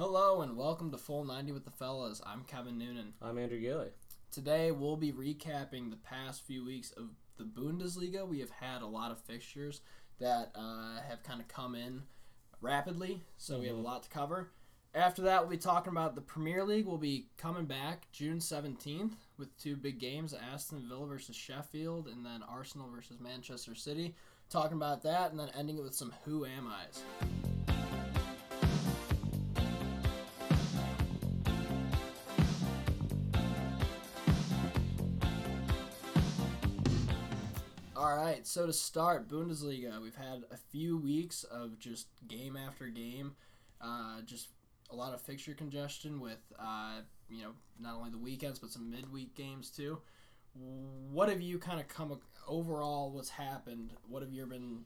Hello and welcome to Full 90 with the Fellas. I'm Kevin Noonan. I'm Andrew Gilly. Today we'll be recapping the past few weeks of the Bundesliga. We have had a lot of fixtures that uh, have kind of come in rapidly, so we have a lot to cover. After that, we'll be talking about the Premier League. We'll be coming back June 17th with two big games Aston Villa versus Sheffield, and then Arsenal versus Manchester City. Talking about that, and then ending it with some Who Am I's. Right, so to start, Bundesliga, we've had a few weeks of just game after game, uh, just a lot of fixture congestion with, uh, you know, not only the weekends but some midweek games too. What have you kind of come overall? What's happened? What have your been?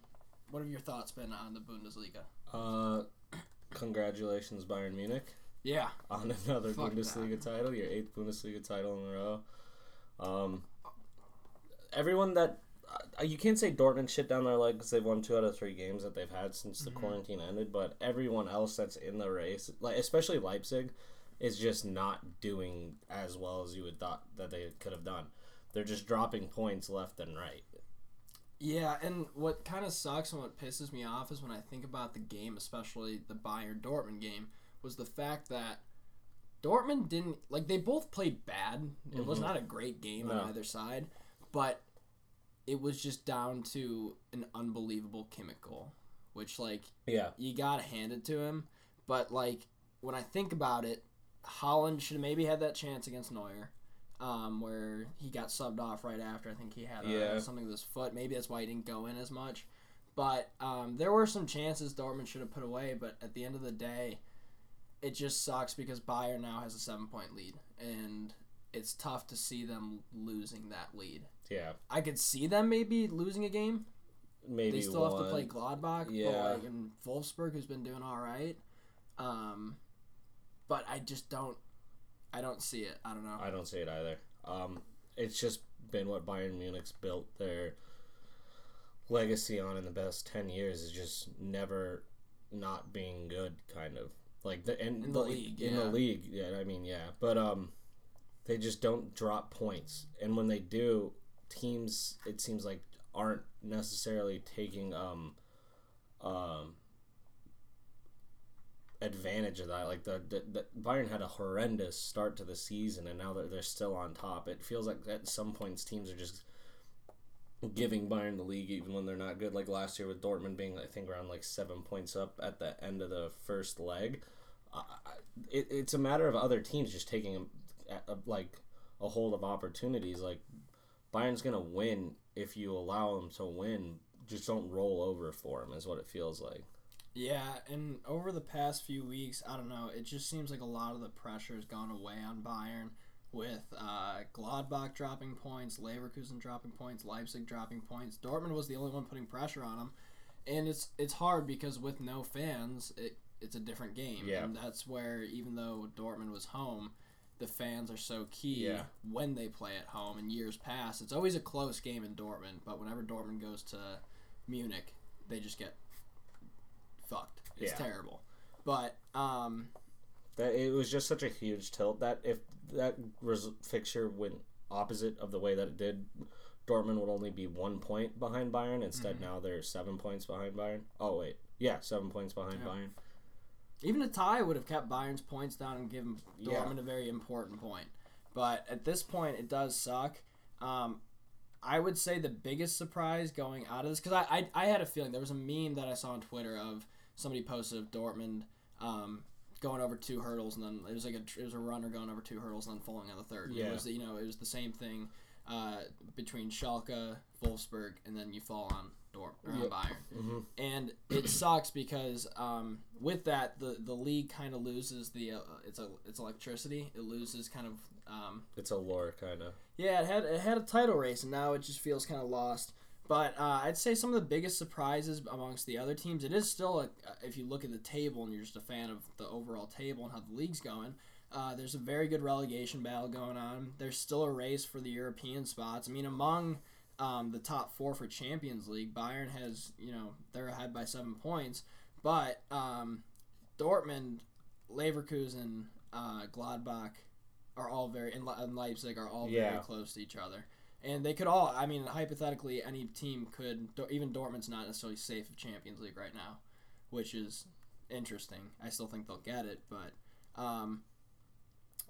What have your thoughts been on the Bundesliga? Uh, congratulations, Bayern Munich, Yeah, on another Fuck Bundesliga title, your eighth Bundesliga title in a row. Um, everyone that Uh, you can't say Dortmund shit down their leg because they've won two out of three games that they've had since the mhm. quarantine ended, but everyone else that's in the race, like especially Leipzig, is just not doing as well as you would thought that they could have done. They're just dropping points left and right. Yeah, and what kind of sucks and what pisses me off is when I think about the game, especially the Bayern Dortmund game, was the fact that Dortmund didn't like they both played bad. It was mm-hmm. not a great game No. on either side, but it was just down to an unbelievable chemical, which like Yeah, you gotta hand it to him. But like when I think about it, Haaland should have maybe had that chance against Neuer, um, where he got subbed off right after. I think he had uh, Yeah. something with his foot. Maybe that's why he didn't go in as much. But um, there were some chances Dortmund should have put away. But at the end of the day, it just sucks because Bayern now has a seven point lead, and it's tough to see them losing that lead. Yeah, I could see them maybe losing a game, maybe they still one. have to play Gladbach, Yeah. but like and Wolfsburg, who's been doing all right. Um, but I just don't, I don't see it. I don't know. I don't see it either. Um, it's just been what Bayern Munich's built their legacy on in the best ten years is just never not being good, kind of like the in, In the league, In yeah. the league, yeah. I mean, yeah, but um, they just don't drop points, and when they do, teams it seems like aren't necessarily taking um, um advantage of that. Like the, the, the Bayern had a horrendous start to the season, and now they're they're still on top. It feels like at some points teams are just giving Bayern the league even when they're not good. Like last year with Dortmund being I think around like seven points up at the end of the first leg. It, it's a matter of other teams just taking a, a, like a hold of opportunities. Like Bayern's gonna win if you allow them to win. Just don't roll over for them. Is what it feels like. yeah, and over the past few weeks, I don't know. It just seems like a lot of the pressure has gone away on Bayern. With uh, Gladbach dropping points, Leverkusen dropping points, Leipzig dropping points, Dortmund was the only one putting pressure on them, and it's it's hard because with no fans, it it's a different game, Yeah. and that's where even though Dortmund was home, the fans are so key Yeah. when they play at home. In years past, it's always a close game in Dortmund, but whenever Dortmund goes to Munich, they just get fucked. It's Yeah. terrible. But um, That it was just such a huge tilt that if that res- fixture went opposite of the way that it did, Dortmund would only be one point behind Bayern. Instead, Mm-hmm. now they're seven points behind Bayern. Oh wait, yeah, seven points behind Yeah. Bayern. Even a tie would have kept Bayern's points down and given Yeah. Dortmund a very important point. But at this point, it does suck. Um, I would say the biggest surprise going out of this, because I, I, I had a feeling there was a meme that I saw on Twitter of somebody posted of Dortmund um, going over two hurdles and then it was like a it was a runner going over two hurdles and then falling on the third. It Yeah. was you know it was the same thing uh, between Schalke, Wolfsburg, and then you fall on Or on Yeah. Bayern hmm and it sucks because um, with that the the league kind of loses the uh, it's a it's electricity. It loses kind of um, It's a lore kind of. yeah it had it had a title race and now it just feels kind of lost. But uh, I'd say some of the biggest surprises amongst the other teams it is still a, if you look at the table and you're just a fan of the overall table and how the league's going uh, there's a very good relegation battle going on. There's still a race for the European spots. I mean among um, the top four for Champions League. Bayern has, you know, they're ahead by seven points, but um, Dortmund Leverkusen, uh, Gladbach are all very and, Le- and Leipzig are all Yeah. very close to each other. And they could all, I mean, hypothetically, any team could. Even Dortmund's not necessarily safe of Champions League right now, which is interesting. I still think they'll get it, but um,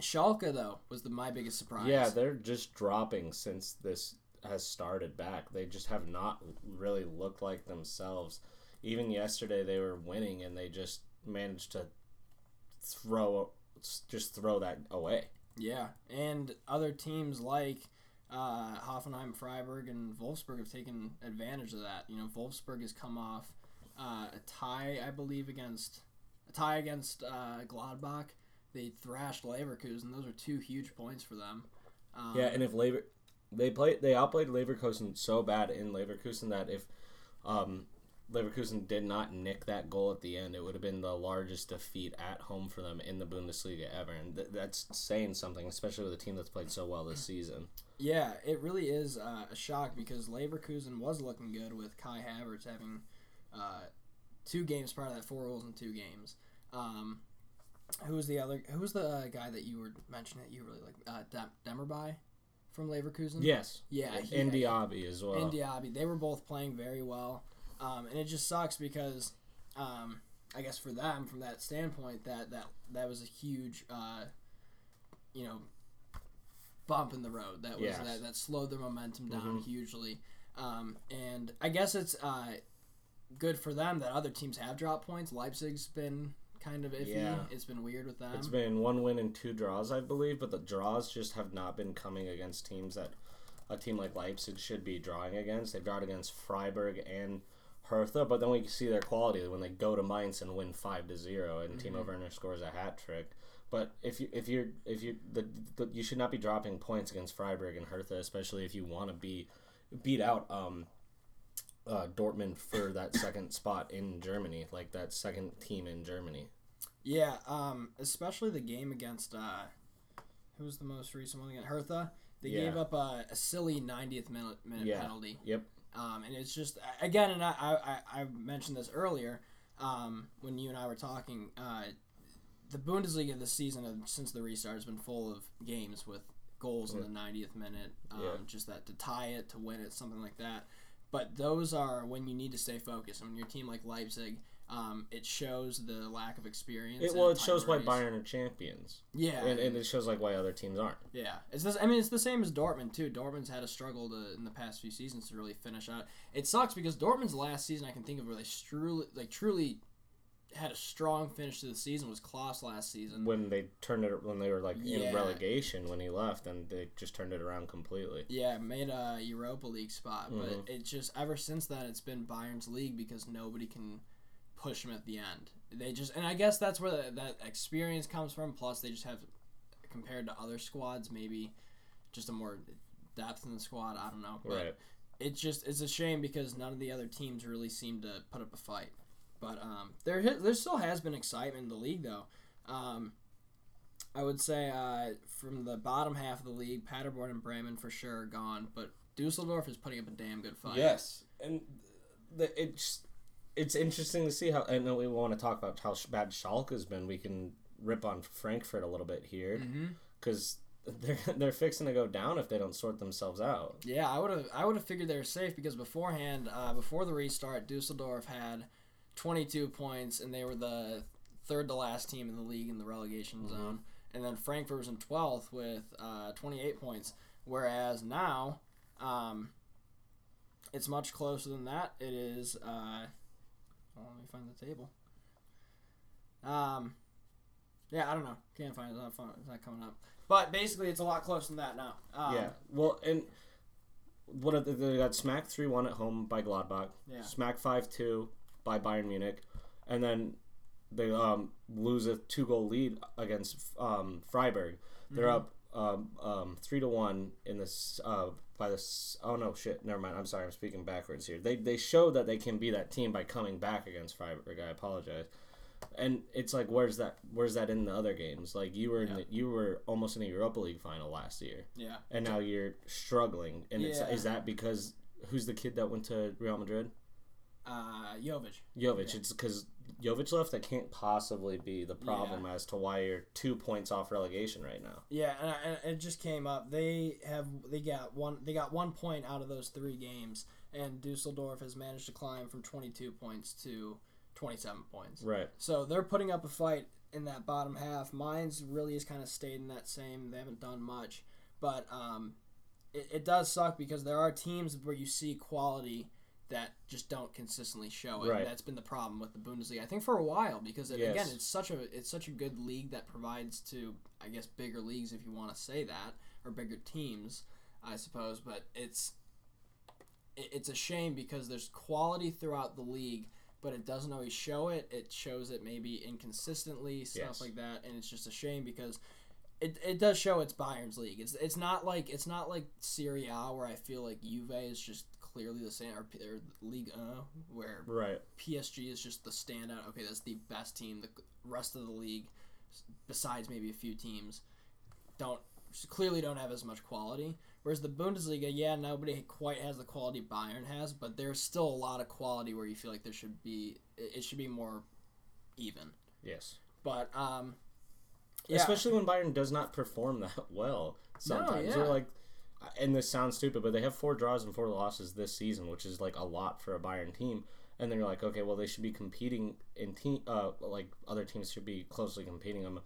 Schalke though was the my biggest surprise. Yeah, they're just dropping since this has started back. They just have not really looked like themselves. Even yesterday, they were winning, and they just managed to throw just throw that away. Yeah, and other teams like uh, Hoffenheim, Freiburg, and Wolfsburg have taken advantage of that. You know, Wolfsburg has come off uh, a tie, I believe, against a tie against uh, Gladbach. They thrashed Leverkusen. Those are two huge points for them. Um, Yeah, and if Lever they played they outplayed Leverkusen so bad in Leverkusen that if um, Leverkusen did not nick that goal at the end, it would have been the largest defeat at home for them in the Bundesliga ever, and th- that's saying something, especially with a team that's played so well this season. Yeah, it really is uh, a shock because Leverkusen was looking good with Kai Havertz having uh, two games prior to that, four goals in two games. Um, who was the other? Who was the uh, guy that you were mentioning that you really like? Uh, Dem- Demirbay from Leverkusen. Yes, yeah, he- and Diaby as well. and Diaby. They were both playing very well, um, and it just sucks because, um, I guess for them, from that standpoint, that that that was a huge, uh, you know, bump in the road. That was Yes. that, that slowed their momentum down Mhm. hugely, um, and I guess it's uh, good for them that other teams have dropped points. Leipzig's been kind of iffy. Yeah. It's been weird with them. It's been one win and two draws, I believe, but the draws just have not been coming against teams that a team like Leipzig should be drawing against. They've drawn against Freiburg and Hertha, but then we see their quality when they go to Mainz and win five to zero, and Mm-hmm. Timo Werner scores a hat trick. But if you if you're if you the, the you should not be dropping points against Freiburg and Hertha, especially if you want to be beat out um, uh, Dortmund for that second spot in Germany, like that second team in Germany. Yeah, um, especially the game against uh, who was the most recent one against Hertha. They Yeah. gave up a, a silly 90th minute, minute Yeah. penalty, Yep. um, and it's just again, and I, I, I mentioned this earlier um, when you and I were talking. Uh, the Bundesliga this season, uh, since the restart, has been full of games with goals in the 90th minute, um, Yeah. just that to tie it, to win it, something like that. But those are when you need to stay focused. And when your team like Leipzig, um, it shows the lack of experience. It, well, it shows why. Bayern are champions, Yeah, and, and it shows like why other teams aren't. yeah. It's this. I mean, it's the same as Dortmund too. Dortmund's had a struggle to, in the past few seasons to really finish out. It sucks because Dortmund's last season I can think of where they truly, like truly, had a strong finish to the season was Klopp's last season. When they turned it, when they were like Yeah. in relegation when he left, and they just turned it around completely. Yeah, made a Europa League spot, Mhm. but it just ever since then it's been Bayern's league because nobody can push them at the end. They just and I guess that's where the, that experience comes from. Plus, they just have compared to other squads maybe just a more depth in the squad. I don't know, but Right. it's just it's a shame because none of the other teams really seem to put up a fight. But um, there there still has been excitement in the league though. Um, I would say uh, from the bottom half of the league, Paderborn and Bremen for sure are gone, but Dusseldorf is putting up a damn good fight. Yes, and the, it's it's interesting to see how. I know we want to talk about how bad Schalke has been. We can rip on Frankfurt a little bit here because they're they're fixing to go down if they don't sort themselves out. Yeah, I would have I would have figured they were safe because beforehand, uh, before the restart, Dusseldorf had 22 points and they were the third to last team in the league in the relegation Mhm. zone, and then Frankfurt was in 12th with uh, 28 points. Whereas now, um, it's much closer than that. It is. Uh, well, let me find the table. Um, yeah, I don't know. Can't find it. It's not, fun. It's not coming up. But basically, it's a lot closer than that now. Um, yeah, well, and what are they, they got smacked three one at home by Gladbach. Yeah. Smacked five two by Bayern Munich, and then they um, lose a two goal lead against um, Freiburg. They're Mhm. up um, um, three to one in this uh, by this. Oh no, shit! Never mind. I'm sorry. I'm speaking backwards here. They they show that they can be that team by coming back against Freiburg. I apologize. And it's like, where's that? Where's that in the other games? Like you were, in Yeah. the, you were almost in a Europa League final last year, Yeah. and now you're struggling. And it's is that because who's the kid that went to Real Madrid? Uh, Jovic. Jovic. Yeah. It's because Jovic left. That can't possibly be the problem as to why you're two points off relegation right now. Yeah, and, and it just came up. They have they got one they got one point out of those three games, and Dusseldorf has managed to climb from 22 points to 27 points. Right. So they're putting up a fight in that bottom half. Mainz really has kind of stayed in that same. They haven't done much, but um, it, it does suck because there are teams where you see quality that just don't consistently show it. Right. That's been the problem with the Bundesliga. I think for a while because it, Yes. again, it's such a it's such a good league that provides to I guess bigger leagues if you want to say that or bigger teams, I suppose. But it's it, it's a shame because there's quality throughout the league, but it doesn't always show it. It shows it maybe inconsistently, stuff Yes. like that, and it's just a shame because it, it does show it's Bayern's league. It's it's not like it's not like Serie A where I feel like Juve is just clearly the same or, or League uh, where Right. PSG is just the standout. Okay, that's the best team. The rest of the league, besides maybe a few teams, don't clearly don't have as much quality. Whereas the Bundesliga, yeah, nobody quite has the quality Bayern has, but there's still a lot of quality where you feel like there should be it should be more even. Yes. But um, yeah, Especially when Bayern does not perform that well. Sometimes yeah. you're like, and this sounds stupid, but they have four draws and four losses this season, which is like a lot for a Bayern team. And then you're like, okay, well they should be competing in team, uh, like other teams should be closely competing them.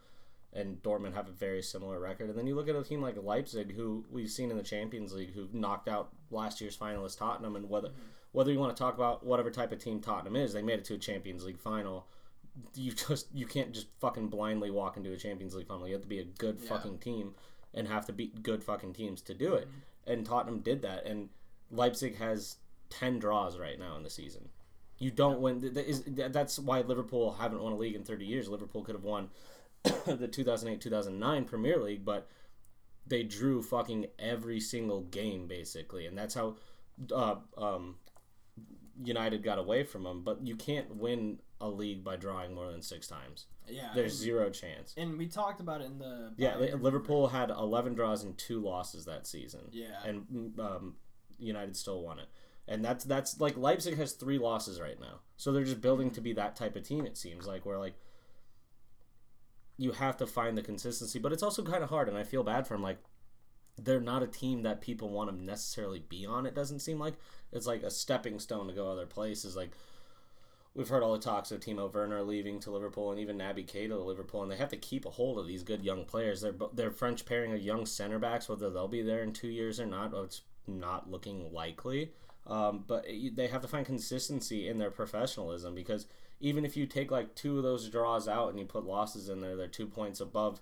And Dortmund have a very similar record. And then you look at a team like Leipzig, who we've seen in the Champions League, who knocked out last year's finalist Tottenham. And whether whether you want to talk about whatever type of team Tottenham is, they made it to a Champions League final you just you can't just fucking blindly walk into a Champions League final. You have to be a good Yeah. fucking team and have to beat good fucking teams to do it. And Tottenham did that. And Leipzig has ten draws right now in the season. You don't win. th- th- is- th- That's why Liverpool haven't won a league in thirty years. Liverpool could have won the two thousand eight two thousand nine Premier League, but they drew fucking every single game basically, and that's how uh, um, United got away from them. But you can't win a league by drawing more than six times. yeah, There's zero chance. and, and we talked about it in the Yeah, Liverpool had 11 draws and two losses that season, Yeah, and um, United still won it. And that's that's like Leipzig has three losses right now, so they're just building to be that type of team. It seems like where like you have to find the consistency, but it's also kind of hard. And I feel bad for them. Like they're not a team that people want to necessarily be on. It doesn't seem like it's like a stepping stone to go other places. Like we've heard all the talks of Timo Werner leaving to Liverpool and even Naby Keita to Liverpool, and they have to keep a hold of these good young players. They're bo- they're French pairing of young center backs, whether they'll be there in two years or not. It's not looking likely. Um, but it, they have to find consistency in their professionalism because even if you take like two of those draws out and you put losses in there, they're two points above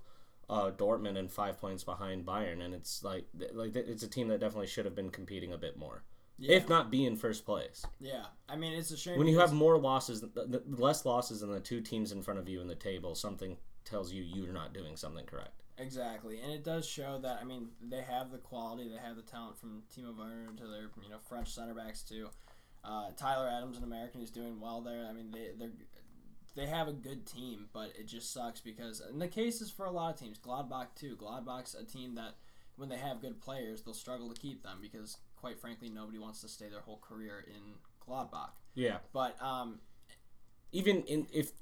uh, Dortmund and five points behind Bayern, and it's like like it's a team that definitely should have been competing a bit more, yeah, if not be in first place. yeah. I mean, it's a shame When you have more losses, less losses than the two teams in front of you in the table, something tells you you're not doing something correct. Exactly, and it does show that I mean they have the quality, they have the talent from Timo Werner to their you know French center backs too. Uh, Tyler Adams, an American, is doing well there. I mean they they they have a good team, but it just sucks because and the case is for a lot of teams. Gladbach too. Gladbach's a team that when they have good players, they'll struggle to keep them because quite frankly nobody wants to stay their whole career in Gladbach. Yeah, But um, even in if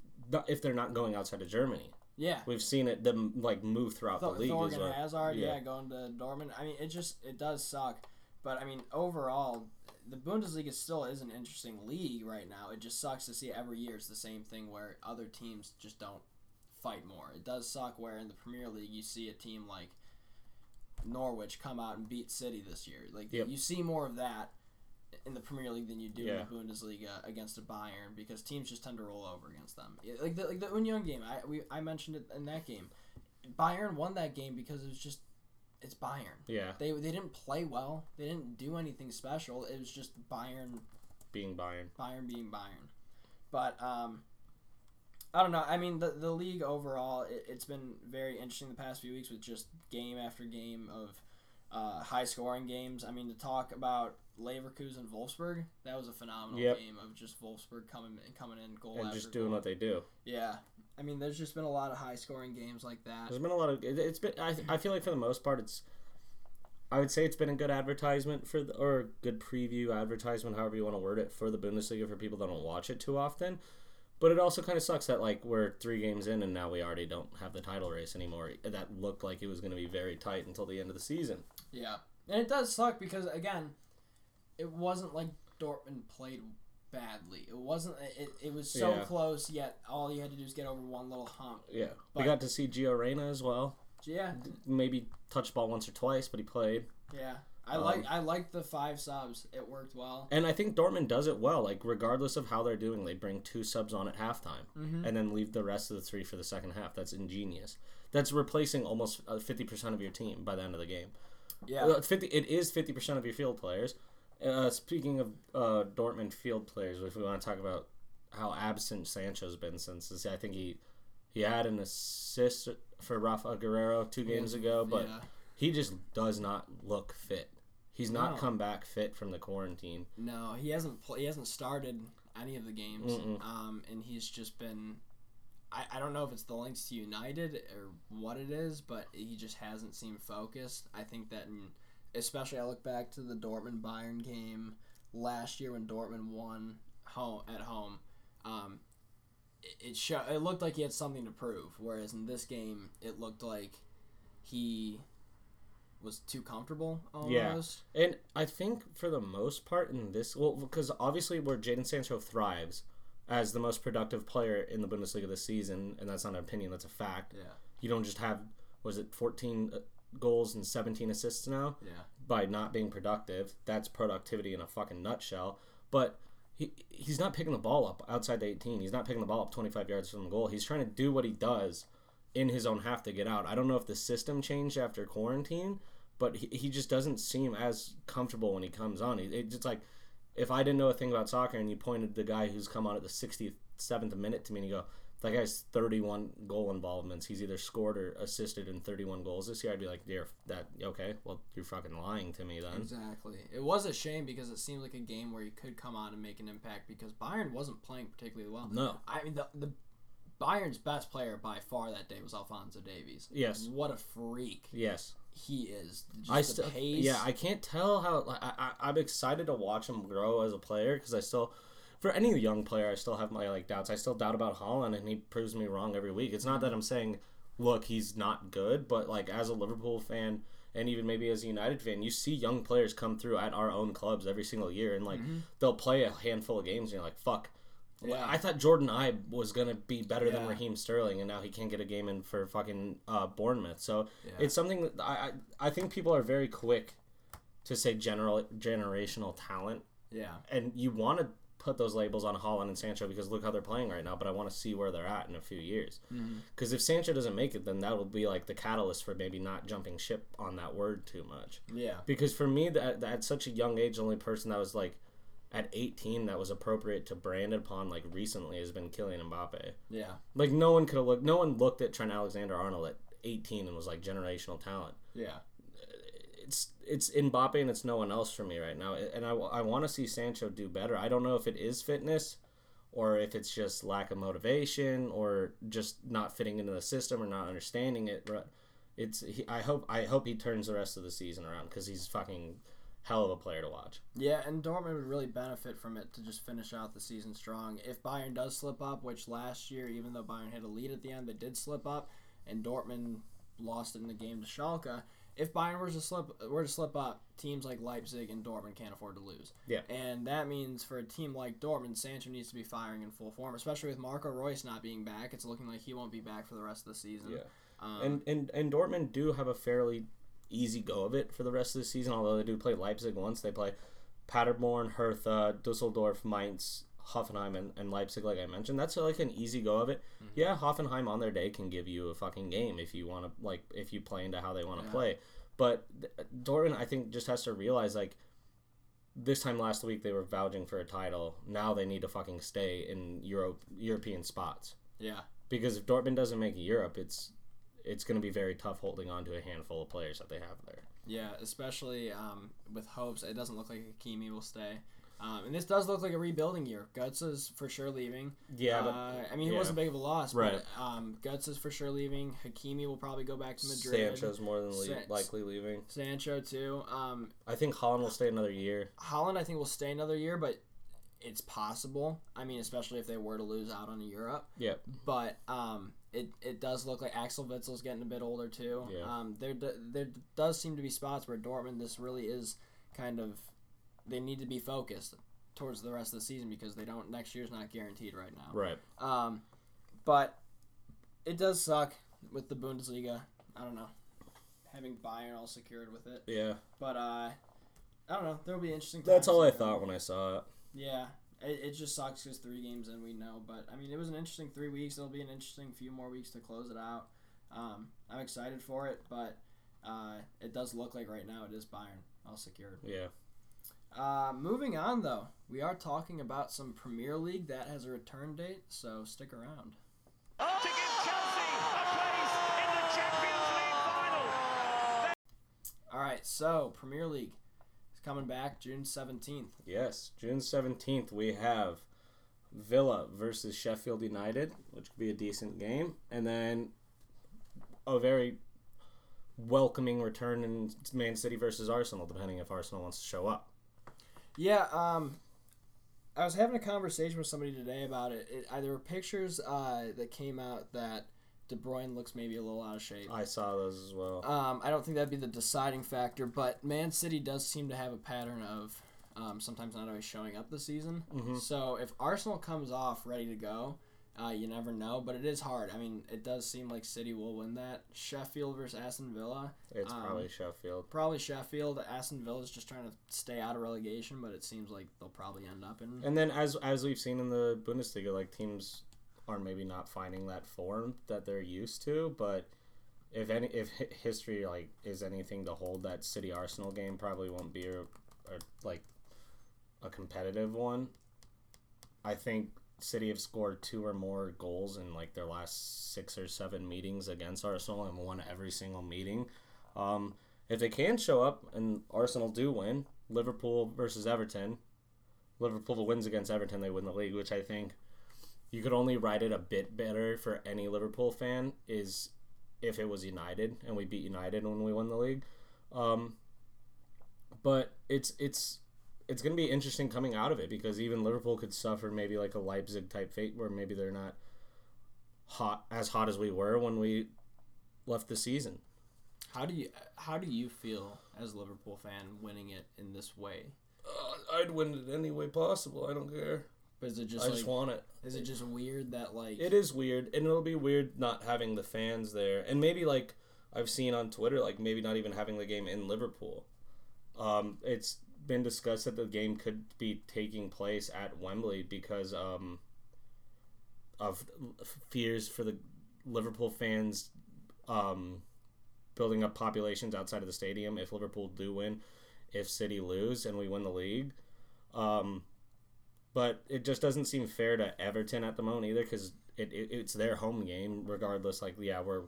if they're not going outside of Germany, yeah, we've seen it them like move throughout the Th- league. Thorgan as well. Hazard, Yeah. yeah. going to Dortmund. I mean, it just it does suck, but I mean, overall, the Bundesliga still is an interesting league right now. It just sucks to see every year it's the same thing where other teams just don't fight more. It does suck where in the Premier League you see a team like Norwich come out and beat City this year. Like Yep. you see more of that in the Premier League than you do Yeah. in the Bundesliga against a Bayern because teams just tend to roll over against them. Like the like the Union game, I we I mentioned it in that game. Bayern won that game because it was just it's Bayern. Yeah, They they didn't play well. They didn't do anything special. It was just Bayern being Bayern. Bayern being Bayern. But um, I don't know. I mean, the the league overall, it, it's been very interesting the past few weeks with just game after game of uh, high scoring games. I mean, to talk about Leverkusen Wolfsburg, that was a phenomenal Yep. game of just Wolfsburg coming coming in goal and just doing goal. what they do. Yeah, I mean, there's just been a lot of high scoring games like that. There's been a lot of. It, it's been. I, I feel like for the most part, it's I would say it's been a good advertisement for the, or a good preview advertisement, however you want to word it, for the Bundesliga for people that don't watch it too often. But it also kind of sucks that like we're three games in and now we already don't have the title race anymore. That looked like it was going to be very tight until the end of the season. Yeah, and it does suck because again, it wasn't like Dortmund played badly. It wasn't. It, it was so Yeah. close. Yet all you had to do is get over one little hump. Yeah, But- we got to see Gio Reyna as well. Yeah, Maybe touched ball once or twice, but he played. yeah. I Um, like I like the five subs. It worked well. And I think Dortmund does it well. Like regardless of how they're doing, they bring two subs on at halftime, Mhm. and then leave the rest of the three for the second half. That's ingenious. That's replacing almost uh, fifty percent of your team by the end of the game. Yeah, Uh, Fifty. It is fifty percent of your field players. Uh, speaking of uh, Dortmund field players, if we want to talk about how absent Sancho's been since this, I think he he had an assist for Rafa Guerreiro two games ago, but yeah. he just does not look fit. He's not No. come back fit from the quarantine. No, he hasn't. Pl- he hasn't started any of the games. Um, and he's just been. I, I don't know if it's the links to United or what it is, but he just hasn't seemed focused. I think that, in, especially I look back to the Dortmund Bayern game last year when Dortmund won home at home. Um, it it, show, it looked like he had something to prove, whereas in this game it looked like he was too comfortable almost. And I think for the most part in this, well, because obviously where Jadon Sancho thrives as the most productive player in the Bundesliga this season, and that's not an opinion, that's a fact. Yeah, You don't just have, was it 14 uh, goals and 17 assists now yeah, by not being productive? That's productivity in a fucking nutshell. But he, he's not picking the ball up outside the 18. He's not picking the ball up 25 yards from the goal. He's trying to do what he does in his own half to get out. I don't know if the system changed after quarantine, but he, he just doesn't seem as comfortable when he comes on. It, it's just like if I didn't know a thing about soccer and you pointed the guy who's come on at the 67th minute to me and you go, that guy's 31 goal involvements. He's either scored or assisted in 31 goals this year. I'd be like, "You're that okay? Well, you're fucking lying to me then." exactly. It was a shame because it seemed like a game where he could come on and make an impact because Bayern wasn't playing particularly well. No. I mean the the Bayern's best player by far that day was Alphonso Davies. Yes. What a freak Yes. he is. Just I the still, pace. yeah, I can't tell how. I, I, I'm excited to watch him grow as a player because I still, for any young player, I still have my like doubts. I still doubt about Haaland, and he proves me wrong every week. It's not that I'm saying, look, he's not good, but like as a Liverpool fan and even maybe as a United fan, you see young players come through at our own clubs every single year, and like mm-hmm. they'll play a handful of games, and you're like, fuck. Yeah. I thought Jordan Ibe was gonna be better than Raheem Sterling, and now he can't get a game in for fucking uh, Bournemouth. So Yeah. it's something that I, I I think people are very quick to say general generational talent, yeah. and you want to put those labels on Haaland and Sancho because look how they're playing right now. But I want to see where they're at in a few years. Because if Sancho doesn't make it, then that will be like the catalyst for maybe not jumping ship on that word too much. Yeah. Because for me, that, that at such a young age, the only person that was like at 18 that was appropriate to brand upon like recently has been Kylian Mbappe. Yeah. Like no one could have looked. No one looked at Trent Alexander Arnold at 18 and was like generational talent. Yeah. It's it's Mbappe and it's no one else for me right now. And I, I want to see Sancho do better. I don't know if it is fitness or if it's just lack of motivation or just not fitting into the system or not understanding it. But it's he, I hope I hope he turns the rest of the season around because he's fucking hell of a player to watch. Yeah, and Dortmund would really benefit from it to just finish out the season strong. If Bayern does slip up, which last year, even though Bayern had a lead at the end, they did slip up, and Dortmund lost it in the game to Schalke. If Bayern were to slip were to slip up, teams like Leipzig and Dortmund can't afford to lose. Yeah. And that means for a team like Dortmund, Sancho needs to be firing in full form, especially with Marco Reus not being back. It's looking like he won't be back for the rest of the season. Yeah. Um, And and and Dortmund do have a fairly easy go of it for the rest of the season. Although they do play Leipzig once, they play Paderborn, Hertha, Dusseldorf, Mainz, Hoffenheim, and, and Leipzig. Like I mentioned, that's like an easy go of it. Mm-hmm. Yeah, Hoffenheim on their day can give you a fucking game if you want to like if you play into how they want to Yeah. play. But Dortmund, I think, just has to realize like. This time last week they were vouching for a title. Now they need to fucking stay in Europe European spots yeah. because if Dortmund doesn't make Europe, it's it's going to be very tough holding on to a handful of players that they have there. Yeah, especially um, with hopes. It doesn't look like Hakimi will stay. Um, and this does look like a rebuilding year. Götze is for sure leaving. Yeah, but uh, I mean, he yeah. wasn't big of a loss, Right. but um, Götze is for sure leaving. Hakimi will probably go back to Madrid. Sancho's more than le- San- likely leaving. Sancho too. Um, I think Haaland will stay another year. Haaland, I think, will stay another year, but it's possible. I mean, especially if they were to lose out on Europe. Yep. But um, it, it does look like Axel Witsel's getting a bit older too. Yeah. Um, there there does seem to be spots where Dortmund this really is kind of they need to be focused towards the rest of the season because they don't next year's not guaranteed right now. Right. Um, but it does suck with the Bundesliga. I don't know having Bayern all secured with it, Yeah. but uh, I don't know. There'll be interesting. That's all I thought when I saw it. Yeah, it, it just sucks because three games and we know, but I mean it was an interesting three weeks. It'll be an interesting few more weeks to close it out. Um, I'm excited for it, but uh, it does look like right now it is Bayern all secured. Yeah. Uh, moving on though, we are talking about some Premier League that has a return date, so stick around. to give Chelsea a place in the Champions League final. All right, so Premier League is coming back June 17th. Yes. June 17th, we have Villa versus Sheffield United, which could be a decent game. And then a very welcoming return in Man City versus Arsenal, depending if Arsenal wants to show up. Yeah, um, I was having a conversation with somebody today about it. it uh, there were pictures uh, that came out that De Bruyne looks maybe a little out of shape. I saw those as well. Um, I don't think that'd be the deciding factor, but Man City does seem to have a pattern of um, sometimes not always showing up this season. Mhm. So if Arsenal comes off ready to go, uh, you never know, but it is hard. I mean, it does seem like City will win that. Sheffield versus Aston Villa. It's um, probably Sheffield. Probably Sheffield. Aston Villa's just trying to stay out of relegation, but it seems like they'll probably end up in. And then, as as we've seen in the Bundesliga, like teams are maybe not finding that form that they're used to. But if any, if history like is anything to hold, that City Arsenal game probably won't be a, like a competitive one. I think City have scored two or more goals in like their last six or seven meetings against Arsenal and won every single meeting. Um, if they can show up and Arsenal do win, Liverpool versus Everton, Liverpool wins against Everton, they win the league, which I think you could only write it a bit better for any Liverpool fan is if it was United and we beat United when we won the league. Um, but it's it's it's going to be interesting coming out of it because even Liverpool could suffer maybe like a Leipzig type fate where maybe they're not hot as hot as we were when we left the season. How do you how do you feel as a Liverpool fan winning it in this way? Uh, I'd win it any way possible. I don't care. But is it just I like just want it. is it just weird that like It is weird, and it'll be weird not having the fans there, and maybe like I've seen on Twitter, like maybe not even having the game in Liverpool. Um, it's been discussed that the game could be taking place at Wembley because um, of fears for the Liverpool fans um, building up populations outside of the stadium if Liverpool do win, if City lose and we win the league. Um, but it just doesn't seem fair to Everton at the moment either because it, it, it's their home game regardless. Like, yeah, we're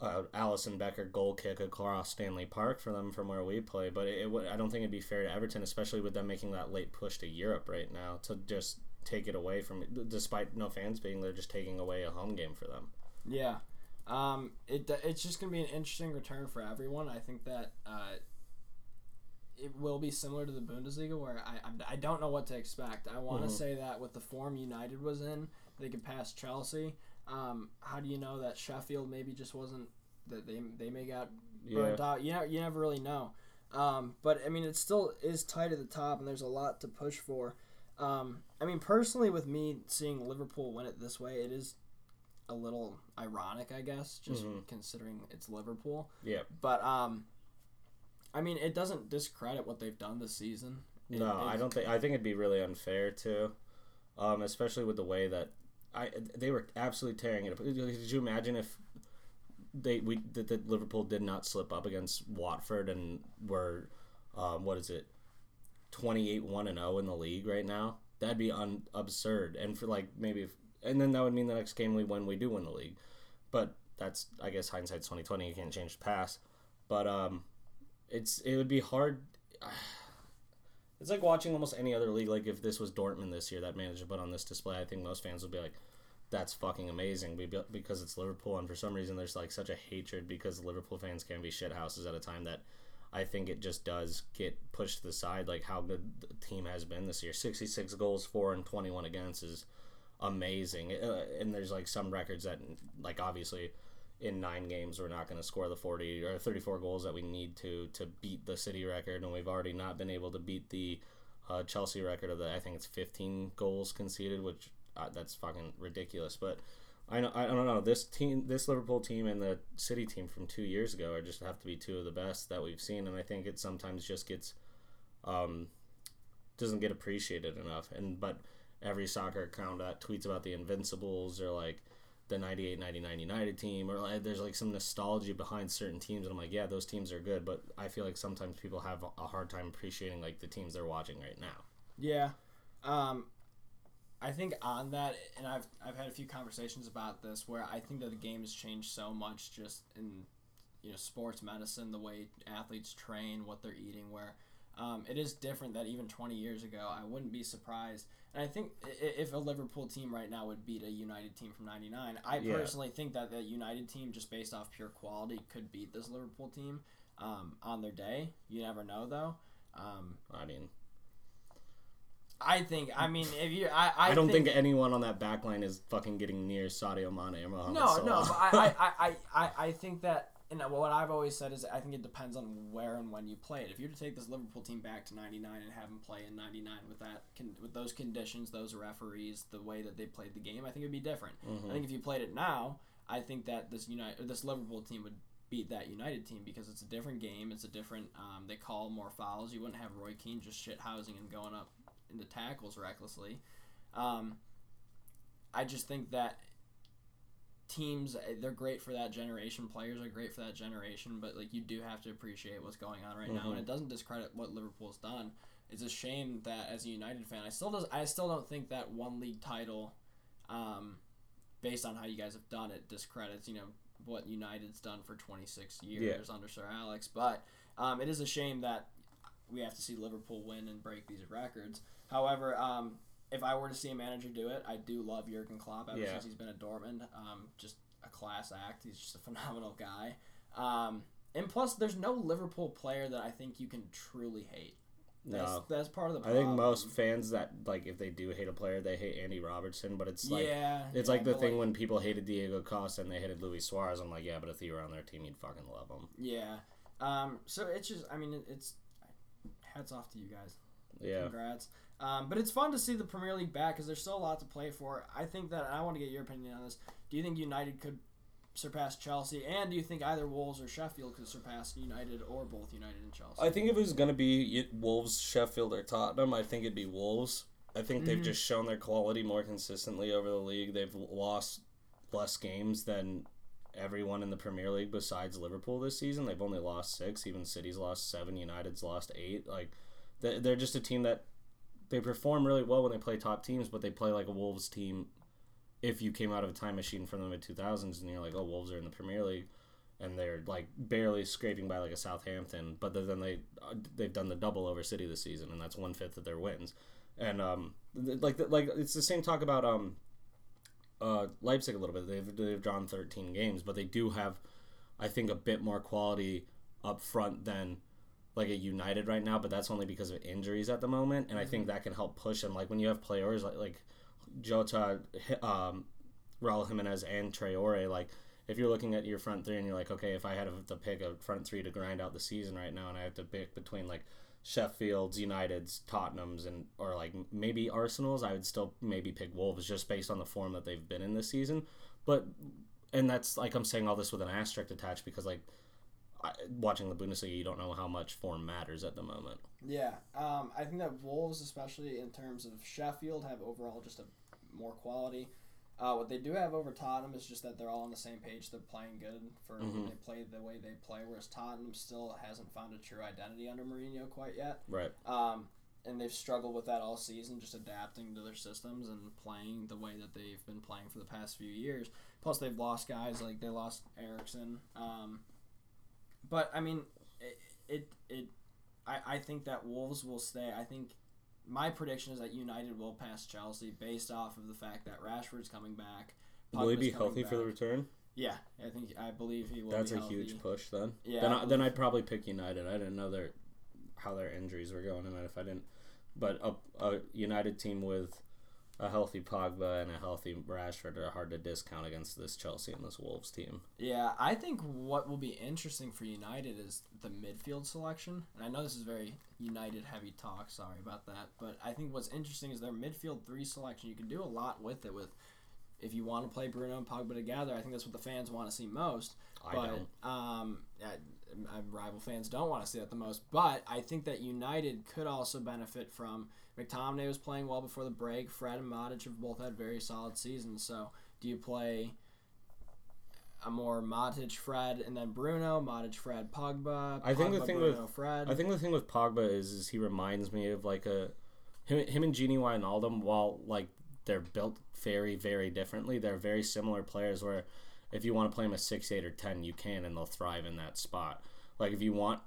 uh, Alisson Becker goal kick across Stanley Park for them from where we play, but it, it, I don't think it'd be fair to Everton, especially with them making that late push to Europe right now to just take it away from, despite no fans being there, just taking away a home game for them. Yeah. Um, it it's just gonna be an interesting return for everyone. I think that uh, it will be similar to the Bundesliga, where I I'm- don't know what to expect. I want to Mhm. say that with the form United was in, they could pass Chelsea. Um, how do you know that Sheffield maybe just wasn't that they they may got burnt out? You know, you never really know. Um, but I mean, it still is tight at the top, and there's a lot to push for. Um, I mean, personally, with me seeing Liverpool win it this way, it is a little ironic, I guess, just Mhm. considering it's Liverpool. Yeah. But um, I mean, it doesn't discredit what they've done this season. It- No, I don't think. I think it'd be really unfair too, um, especially with the way that I they were absolutely tearing it up. Could you imagine if they we that, that Liverpool did not slip up against Watford and were, um, what is it, twenty eight one and zero in the league right now? That'd be un- absurd. And for like maybe, if, and then that would mean the next game we win, we do win the league. But that's I guess hindsight's twenty twenty. You can't change the past. But um, it's it would be hard It's like watching almost any other league. Like if this was Dortmund this year that managed to put on this display, I think most fans would be like, "That's fucking amazing," because it's Liverpool, and for some reason there's like such a hatred because Liverpool fans can be shit houses at a time that I think it just does get pushed to the side. Like how good the team has been this year, sixty six goals for and twenty one against is amazing. Uh, and there's like some records that like obviously in nine games we're not going to score the 40 or 34 goals that we need to to beat the city record and we've already not been able to beat the uh, chelsea record of the i think it's 15 goals conceded which uh, that's fucking ridiculous but I, know, I don't know this team this liverpool team and the city team from two years ago are just have to be two of the best that we've seen and i think it sometimes just gets um doesn't get appreciated enough and but every soccer account that tweets about the invincibles or like the 98 99 United team or like, there's like some nostalgia behind certain teams and I'm like yeah those teams are good but I feel like sometimes people have a hard time appreciating like the teams they're watching right now. Yeah. Um I think on that and I've I've had a few conversations about this where I think that the game has changed so much just in you know sports medicine the way athletes train what they're eating where um, it is different that even 20 years ago I wouldn't be surprised and I think if a Liverpool team right now would beat a United team from '99, I Yeah. personally think that the United team, just based off pure quality, could beat this Liverpool team um, on their day. You never know, though. Um, I mean I think. I mean, if you, I, I, I, don't think, anyone on that back line is fucking getting near Sadio Mane or Mohamed No, no. Salah. But I, I, I, I, I think that. And what I've always said is, I think it depends on where and when you play it. If you were to take this Liverpool team back to '99 and have them play in '99 with that, con- with those conditions, those referees, the way that they played the game, I think it'd be different. I think if you played it now, I think that this United, this Liverpool team would beat that United team because it's a different game. It's a different. Um, they call more fouls. You wouldn't have Roy Keane just shit housing and going up into tackles recklessly. Um, I just think that teams eh, they're great for that generation. Players are great for that generation, but like you do have to appreciate what's going on right now, and it doesn't discredit what Liverpool's done. It's a shame that as a United fan, I still does I still don't think that one league title, um, based on how you guys have done it, discredits you know what United's done for 26 years under Sir Alex. But um, it is a shame that we have to see Liverpool win and break these records. However, um, if I were to see a manager do it, I do love Jurgen Klopp ever Yeah. since he's been at Dortmund. Um, just a class act. He's just a phenomenal guy. Um, and plus, there's no Liverpool player that I think you can truly hate. That's, No. that's part of the I think most fans that like if they do hate a player, they hate Andy Robertson. But it's like yeah, it's yeah, like the thing when people hated Diego Costa and they hated Luis Suarez. I'm like, yeah, but if you were on their team, you'd fucking love him. Yeah. Um, so it's just, I mean, it's hats off to you guys. Yeah, Congrats. Um, but it's fun to see the Premier League back because there's still a lot to play for. I think that, I want to get your opinion on this. Do you think United could surpass Chelsea? And do you think either Wolves or Sheffield could surpass United or both United and Chelsea? I think if it was gonna be Wolves, Sheffield, or Tottenham, I think it'd be Wolves. I think they've just shown their quality more consistently over the league. They've lost less games than everyone in the Premier League besides Liverpool this season. They've only lost six. Even City's lost seven. United's lost eight. Like they're just a team that they perform really well when they play top teams, but they play like a Wolves team. If you came out of a time machine from the mid two thousands and you're like, oh, Wolves are in the Premier League, and they're like barely scraping by like a Southampton, but then they uh, they've done the double over City this season, and that's one fifth of their wins. And um, like like it's the same talk about um, uh, Leipzig a little bit. They've they've drawn thirteen games, but they do have, I think, a bit more quality up front than like a United right now. But that's only because of injuries at the moment, and I think that can help push them. Like when you have players like like Jota, um, Raul Jimenez, and Traore, like if you're looking at your front three and you're like, okay, if I had to pick a front three to grind out the season right now, and I have to pick between like Sheffield's, United's, Tottenham's, and or like maybe Arsenal's, I would still maybe pick Wolves just based on the form that they've been in this season. But and that's like I'm saying all this with an asterisk attached because like watching the Bundesliga, you don't know how much form matters at the moment. Yeah, um, I think that Wolves, especially in terms of Sheffield, have overall just a more quality. Uh, what they do have over Tottenham is just that they're all on the same page. They're playing good for when they play the way they play, whereas Tottenham still hasn't found a true identity under Mourinho quite yet. Right. Um, and they've struggled with that all season, just adapting to their systems and playing the way that they've been playing for the past few years. Plus, they've lost guys like they lost Eriksen. Um, but I mean, it, it it I, I think that Wolves will stay. I think my prediction is that United will pass Chelsea based off of the fact that Rashford's coming back. Will he be healthy for the return? Yeah, I think I believe he will. That's a huge push then. Yeah, Then I I, then I'd probably pick United. I didn't know their how their injuries were going, and if I didn't, but a, a United team with a healthy Pogba and a healthy Rashford are hard to discount against this Chelsea and this Wolves team. Yeah, I think what will be interesting for United is the midfield selection. And I know this is very United heavy talk, sorry about that. But I think what's interesting is their midfield three selection. You can do a lot with it with if you want to play Bruno and Pogba together, I think that's what the fans want to see most. I but don't. um I, I, rival fans don't want to see that the most. But I think that United could also benefit from McTominay was playing well before the break. Fred and Modric have both had very solid seasons. So do you play a more Matic, Fred, and then Bruno, Matic, Fred, Pogba? I think the thing Bruno, with- Fred. I think the thing with Pogba is, is he reminds me of like a him, him and Gini Wijnaldum. While like they're built very very differently, they're very similar players. Where if you want to play them a six, eight, or ten, you can, and they'll thrive in that spot. Like if you want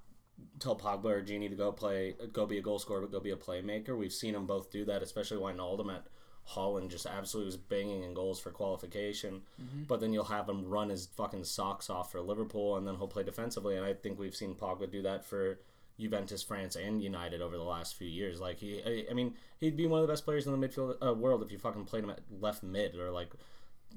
tell Pogba or Gini to go play, go be a goal scorer, but go be a playmaker. We've seen them both do that, especially Wijnaldum at Holland just absolutely was banging in goals for qualification. But then you'll have him run his fucking socks off for Liverpool, and then he'll play defensively. And I think we've seen Pogba do that for Juventus, France, and United over the last few years. Like he, I, I mean, he'd be one of the best players in the midfield uh, world if you fucking played him at left mid or like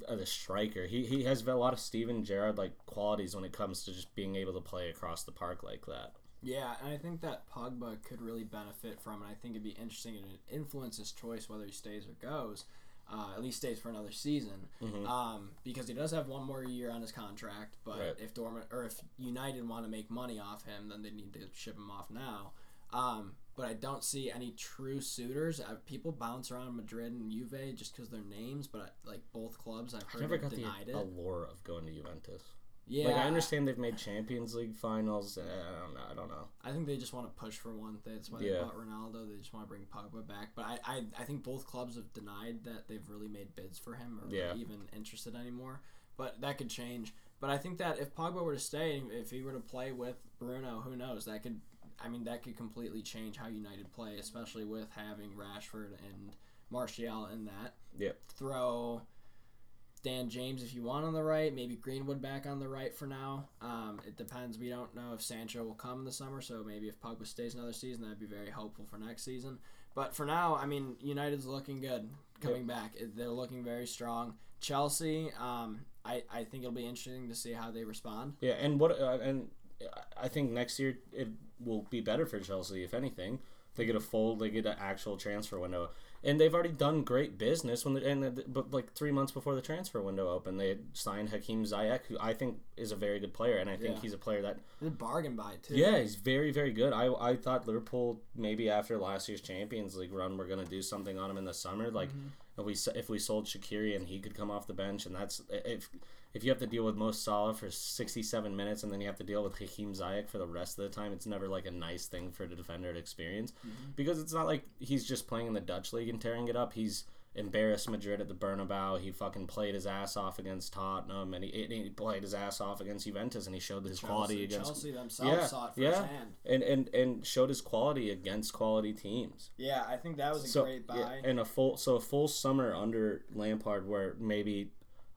uh, the striker. He he has a lot of Steven Gerrard like qualities when it comes to just being able to play across the park like that. Yeah, and I think that Pogba could really benefit from it. I think it'd be interesting and it influence his choice whether he stays or goes. Uh, at least stays for another season, um, because he does have one more year on his contract. But Right. if Dortmund or if United want to make money off him, then they need to ship him off now. Um, but I don't see any true suitors. Uh, people bounce around Madrid and Juve just because their names, but I, like both clubs, I've I heard never have got the denied it. allure of going to Juventus. Yeah, Like I understand they've made Champions League finals. I don't know. I don't know. I think they just want to push for one. Thing. That's why they Yeah. bought Ronaldo. They just want to bring Pogba back. But I, I, I think both clubs have denied that they've really made bids for him or Yeah. even interested anymore. But that could change. But I think that if Pogba were to stay, if he were to play with Bruno, who knows? That could, I mean, that could completely change how United play, especially with having Rashford and Martial in that. Yep. Throw Dan James if you want on the right, maybe Greenwood back on the right for now. Um, it depends. We don't know if Sancho will come in the summer, so maybe if Pogba stays another season, that'd be very hopeful for next season. But for now, I mean, United's looking good coming back. They're looking very strong. Chelsea, um, I, I think it'll be interesting to see how they respond. Yeah, and what uh, and I think next year it will be better for Chelsea if anything. They get a full, they get an actual transfer window, and they've already done great business when the, and the, but like three months before the transfer window opened, they signed Hakeem Ziyech, who I think is a very good player, and I think Yeah. he's a player that a bargain buy too. yeah, he's very very good. I I thought Liverpool maybe after last year's Champions League run we're gonna do something on him in the summer, like mm-hmm. if we if we sold Shaqiri and he could come off the bench, and that's if if you have to deal with Mo Salah for 67 minutes and then you have to deal with Hakeem Ziyech for the rest of the time, it's never like a nice thing for the defender to experience mm-hmm. because it's not like he's just playing in the Dutch league and tearing it up. He's embarrassed Madrid at the Bernabeu. He fucking played his ass off against Tottenham and he, he played his ass off against Juventus and he showed his quality against Chelsea themselves yeah, saw it yeah, and and and showed his quality against quality teams. Yeah, I think that was a So great buy. yeah, and a full so a full summer under Lampard where maybe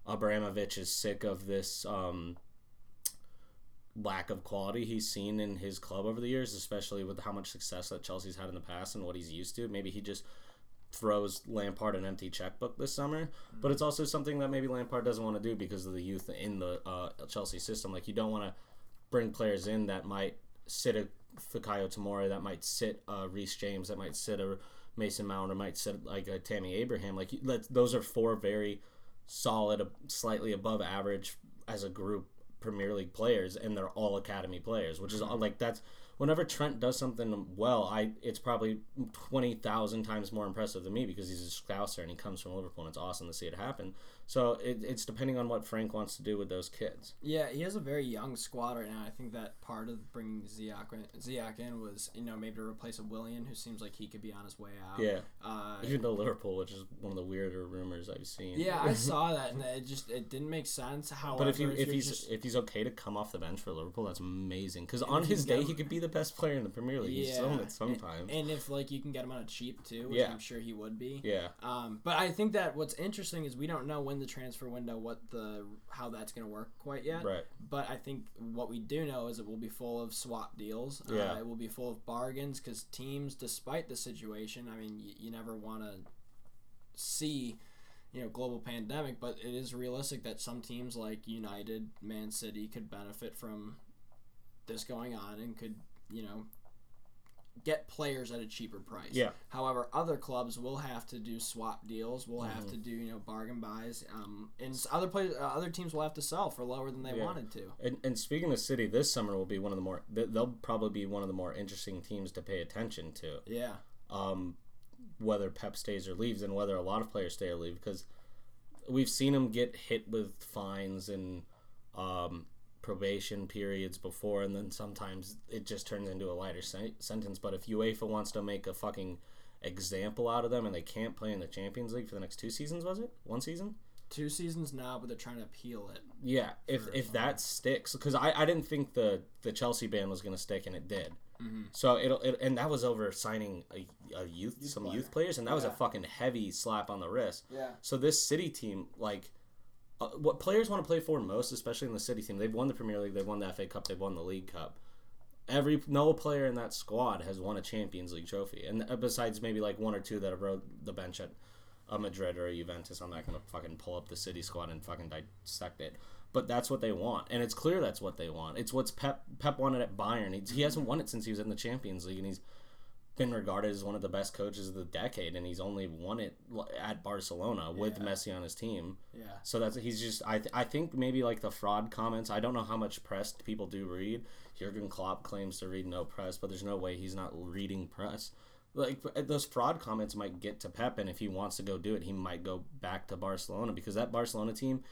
Abramovich is sick of this um, lack of quality he's seen in his club over the years, especially with how much success that Chelsea's had in the past and what he's used to. Maybe he just throws Lampard an empty checkbook this summer. But it's also something that maybe Lampard doesn't want to do because of the youth in the uh, Chelsea system. Like you don't want to bring players in that might sit a Fikayo Tomori, that might sit uh, Reece James, that might sit a Mason Mount, or might sit like a Tammy Abraham. Like those are four very solid, slightly above average as a group Premier League players, and they're all academy players, which is like that's. Whenever Trent does something well, I it's probably twenty thousand times more impressive than me because he's a Scouser and he comes from Liverpool, and it's awesome to see it happen. So it, it's depending on what Frank wants to do with those kids. Yeah, he has a very young squad right now. I think that part of bringing Ziyech in, Ziyech in was, you know, maybe to replace a Willian who seems like he could be on his way out. Yeah. Uh, Even though Liverpool, which is one of the weirder rumors I've seen. yeah, I saw that, and it just it didn't make sense. However, But if you if he's just- if he's okay to come off the bench for Liverpool, that's amazing. Because on his day, him- he could be the best player in the Premier League. He's shown it sometimes. and if like you can get him on a cheap too, which Yeah. I'm sure he would be. yeah, Um, but I think that what's interesting is we don't know when the transfer window, what the how that's going to work quite yet. right. But I think what we do know is it will be full of swap deals. Yeah. Uh, it will be full of bargains because teams, despite the situation, I mean, you, you never want to see, you know, global pandemic, but it is realistic that some teams like United, Man City could benefit from this going on and could, you know, get players at a cheaper price. Yeah. However, other clubs will have to do swap deals. Will Mm-hmm. have to do you know bargain buys. Um, and other players, uh, other teams will have to sell for lower than they Yeah. wanted to. And, and speaking of City, this summer will be one of the more. They'll probably be one of the more interesting teams to pay attention to. Yeah. um, whether Pep stays or leaves, and whether a lot of players stay or leave, because we've seen them get hit with fines and um, probation periods before, and then sometimes it just turns into a lighter sen- sentence. But if UEFA wants to make a fucking example out of them, and they can't play in the Champions League for the next two seasons, was it one season? Two seasons now, but they're trying to appeal it. Yeah, if if that sticks, because I, I didn't think the the Chelsea ban was gonna stick, and it did. Mm-hmm. So it'll it, and that was over signing a, a youth, some player. youth players, and that was a fucking heavy slap on the wrist. Yeah. So this City team, like, uh, what players want to play for most, especially in the City team, they've won the Premier League, they've won the FA Cup, they've won the League Cup. Every no player in that squad has won a Champions League trophy, and uh, besides maybe like one or two that have rode the bench at a Madrid or a Juventus, I'm not gonna fucking pull up the City squad and fucking dissect it. But that's what they want, and it's clear that's what they want. It's what's Pep Pep wanted at Bayern. He, he hasn't won it since he was in the Champions League, and he's been regarded as one of the best coaches of the decade, and he's only won it at Barcelona with Yeah. Messi on his team. Yeah. So that's he's just I th- I think maybe like the fraud comments. I don't know how much press people do read. Jurgen Klopp claims to read no press, but there's no way he's not reading press. Like uh, those fraud comments might get to Pep, and if he wants to go do it, he might go back to Barcelona because that Barcelona team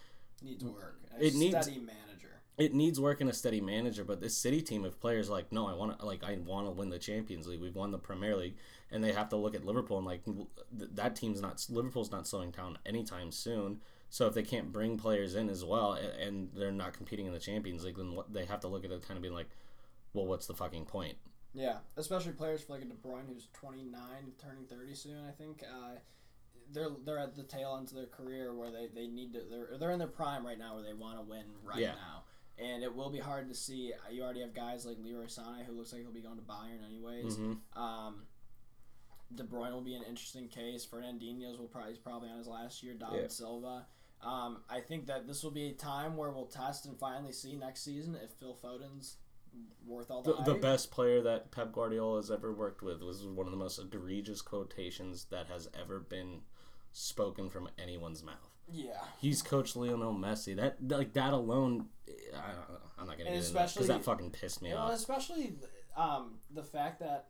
Needs work. It needs- manager. It needs work and a steady manager. But this City team of players like, no, I want to like I want to win the Champions League. We've won the Premier League, and they have to look at Liverpool and like th- that team's not Liverpool's not slowing down anytime soon. So if they can't bring players in as well, and they're not competing in the Champions League, then what they have to look at it kind of being like, well, what's the fucking point? Yeah, especially players like a De Bruyne who's 29, turning 30 soon. I think uh, they're they're at the tail end of their career where they, they need to they're they're in their prime right now where they want to win right Yeah. now. And it will be hard to see. You already have guys like Leroy Sané who looks like he'll be going to Bayern anyways. Mhm. Um, De Bruyne will be an interesting case. Fernandinho's will probably probably on his last year. David Yeah. Silva. Um, I think that this will be a time where we'll test and finally see next season if Phil Foden's worth all the, The, the best player that Pep Guardiola has ever worked with was one of the most egregious quotations that has ever been spoken from anyone's mouth. Yeah. He's coached Lionel Messi. That like that alone, I don't know. I'm not gonna And get into that especially- because that fucking pissed me off. especially um, the fact that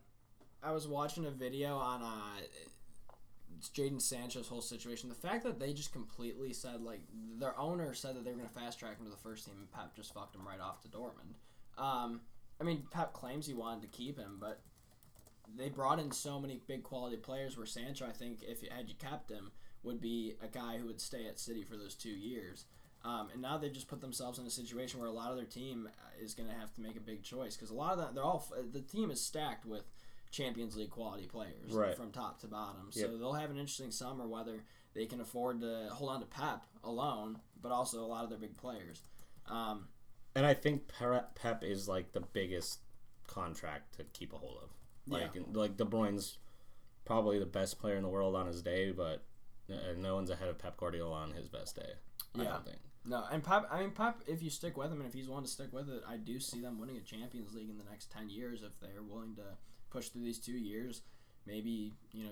I was watching a video on uh, Jadon Sancho's whole situation. The fact that they just completely said like their owner said that they were going to fast track him to the first team, and Pep just fucked him right off to Dortmund. Um, I mean, Pep claims he wanted to keep him, but they brought in so many big quality players. Where Sancho, I think, if you had you kept him, would be a guy who would stay at City for those two years. Um, and now they've just put themselves in a situation where a lot of their team is going to have to make a big choice because a lot of that they're all the team is stacked with Champions League quality players Right. from top to bottom. Yep. So they'll have an interesting summer whether they can afford to hold on to Pep alone, but also a lot of their big players. Um, And I think Pep is like the biggest contract to keep a hold of. Like like De Bruyne's probably the best player in the world on his day, but uh, no one's ahead of Pep Guardiola on his best day. I Yeah. don't think. No, and Pep. I mean, Pep. If you stick with him, and if he's willing to stick with it, I do see them winning a Champions League in the next ten years if they're willing to push through these two years. Maybe you know,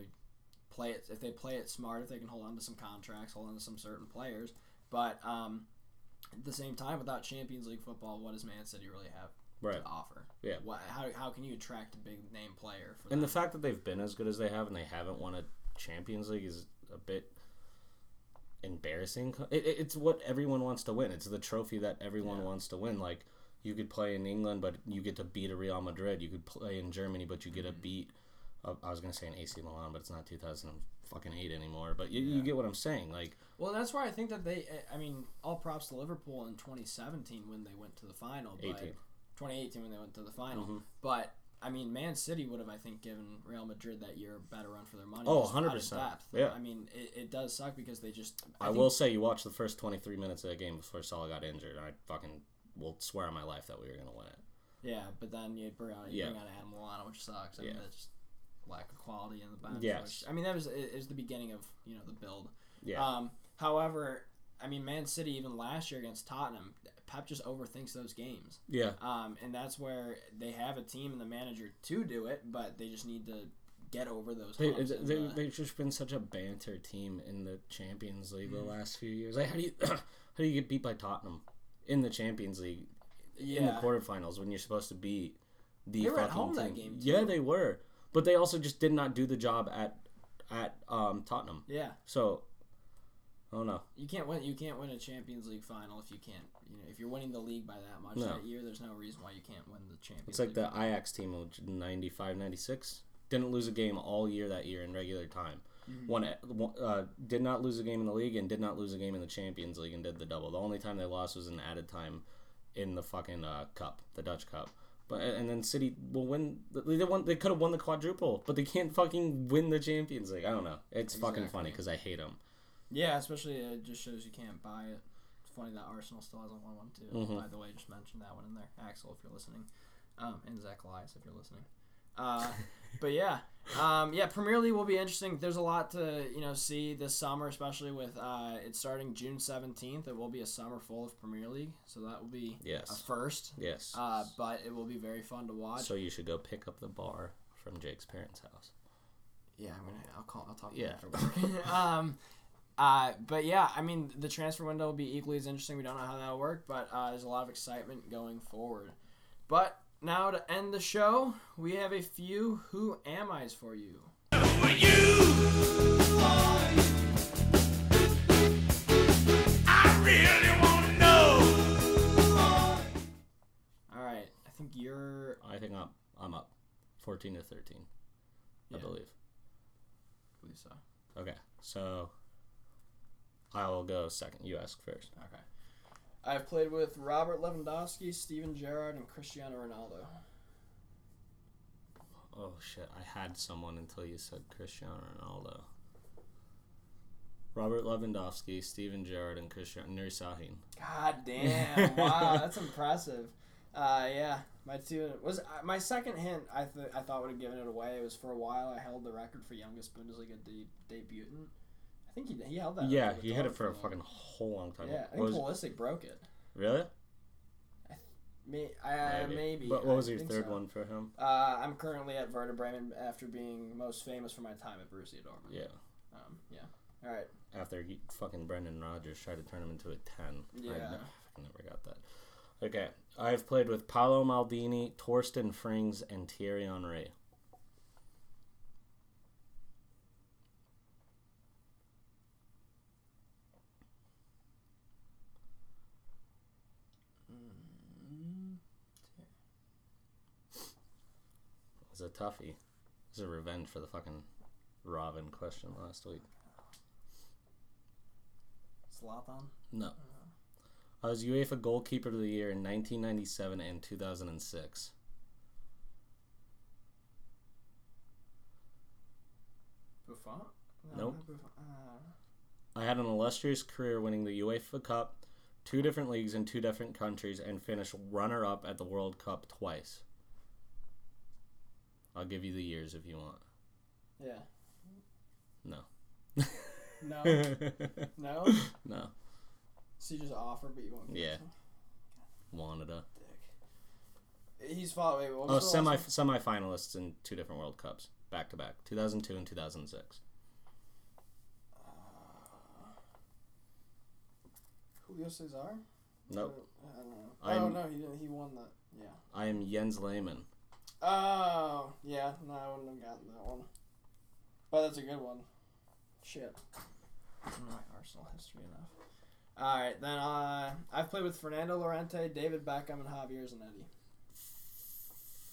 play it if they play it smart. If they can hold on to some contracts, hold on to some certain players. But um, at the same time, without Champions League football, what does Man City really have Right. to offer? Yeah. What, how, how can you attract a big name player? For And the fact that they've been as good as they have and they haven't won a Champions League is a bit. Embarrassing. It, it, it's what everyone wants to win. It's the trophy that everyone Yeah. wants to win. Like you could play in England, but you get to beat a Real Madrid. You could play in Germany, but you get Mm-hmm. to beat. Uh, I was gonna say an AC Milan, but it's not 2008 anymore. But you, Yeah. you get what I'm saying. Like Well, that's why I think that they. I mean, all props to Liverpool in 2017 when they went to the final. But 2018 when they went to the final. Mhm. But I mean, Man City would have, I think, given Real Madrid that year a better run for their money. Oh, just out of 100%. depth. Yeah. I mean, it, it does suck because they just. I, think- will say, you watched the first 23 minutes of the game before Salah got injured, and I fucking will swear on my life that we were gonna win it. Yeah, but then you bring on, you Yeah. bring on Adam Lallana, which sucks. I mean, Yeah. that's just lack of quality in the bench. Yes. Which, I mean, that was it, was the beginning of you know the build. Yeah. Um, however, I mean, Man City even last year against Tottenham, Pep just overthinks those games. yeah. Um, and that's where they have a team and the manager to do it, but they just need to get over those. They, they, the... They've just been such a banter team in the Champions League Mm. the last few years. Like, how do you how do you get beat by Tottenham in the Champions League in the quarterfinals when you're supposed to beat the They were at home that team? game, Yeah, they were, but they also just did not do the job at at um, Tottenham. yeah, So, I don't know. you can't win. You can't win a Champions League final if you can't. You know, if you're winning the league by that much No. that year, there's no reason why you can't win the Champions. It's like League the. Ajax team, of 95, 96. Didn't lose a game all year that year in regular time. Mm-hmm. Won, uh, did not lose a game in the league and did not lose a game in the Champions League and did the double. The only time they lost was in added time in the fucking uh, cup, the Dutch Cup. But and then City will win. They won. They could have won the quadruple, but they can't fucking win the Champions League. I don't know. It's fucking funny because I hate them. Yeah, especially it just shows you can't buy it. Funny that Arsenal still hasn't won one too. Mhm. By the way, just mentioned that one in there. Axel, if you're listening, um, and Zach Elias, if you're listening. Uh, but yeah, um, yeah, Premier League will be interesting. There's a lot to you know see this summer, especially with uh, it's starting June 17th. It will be a summer full of Premier League, so that will be a first. Yes. Uh, but it will be very fun to watch. so you should go pick up the bar from Jake's parents' house. Yeah, I'm gonna. I'll call. I'll talk. Yeah. To you after work. um, uh, but yeah, I mean, the transfer window will be equally as interesting. We don't know how that'll work, but uh, there's a lot of excitement going forward. But now to end the show, we have a few "Who Am I's" for you. Who are you? I really want to know. All right, I think you're. I think I'm I'm up, fourteen to thirteen, I Yeah. believe. Lisa. Okay, so I will go second. You ask first. Okay. I've played with Robert Lewandowski, Steven Gerrard, and Cristiano Ronaldo. Oh shit! I had someone until you said Cristiano Ronaldo. Robert Lewandowski, Steven Gerrard, and Cristiano Nuri Sahin. God damn! Wow, that's impressive. Uh, yeah, my two was uh, my second hint. I th- I thought would have given it away. It was for a while. I held the record for youngest Bundesliga de- debutant. I think he he held that. Yeah, he had it for a fucking whole long time. Yeah, I What think was, Pulisic broke it. really? May, uh, maybe. But what I was your think third so. one for him? Uh, I'm currently at Werder Bremen after being most famous for my time at Borussia Dortmund. Yeah. Um, yeah. All right. After he, fucking Brendan Rodgers tried to turn him into a ten. I Yeah. fucking never got that. Okay, I've played with Paolo Maldini, Torsten Frings, and Thierry Henry. It was a toughie. It was a revenge for the fucking Robin question last week. Zlatan. No. I was UEFA goalkeeper of the year in 1997 and 2006. Buffon. Nope. Buffon. Uh, I had an illustrious career winning the UEFA Cup, two different leagues in two different countries, and finished runner up at the World Cup twice. I'll give you the years if you want. yeah. No. No. no. no. So you just offer, but you won't. Yeah. a. Dick. He's fought. Wait, what Oh, semi semi finalists in two different World Cups, back to back, 2002 and 2006. one? Uh, Julio Cesar. Nope. Or- I don't know. I'm- oh no, he didn't. He won that. Yeah. I am Jens Lehmann. Oh yeah. No, I wouldn't have gotten that one. But that's a good one. Shit. I don't know my Arsenal history enough. All right, then uh, I've played with Fernando Llorente, David Beckham, and Javier Zanetti.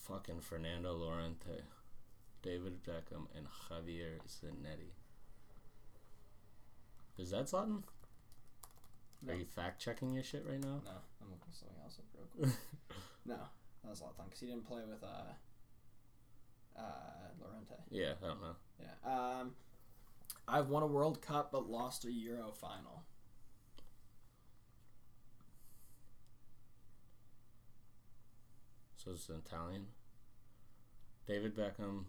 Fucking Fernando Llorente, David Beckham, and Javier Zanetti. Is that Zlatan? No. Are you fact checking your shit right now? No, I'm looking something else up real quick. no, that was a lot of fun because he didn't play with uh, uh, Llorente. yeah, I don't know. Yeah. Um, I've won a World Cup but lost a Euro final. So it's an Italian. David Beckham.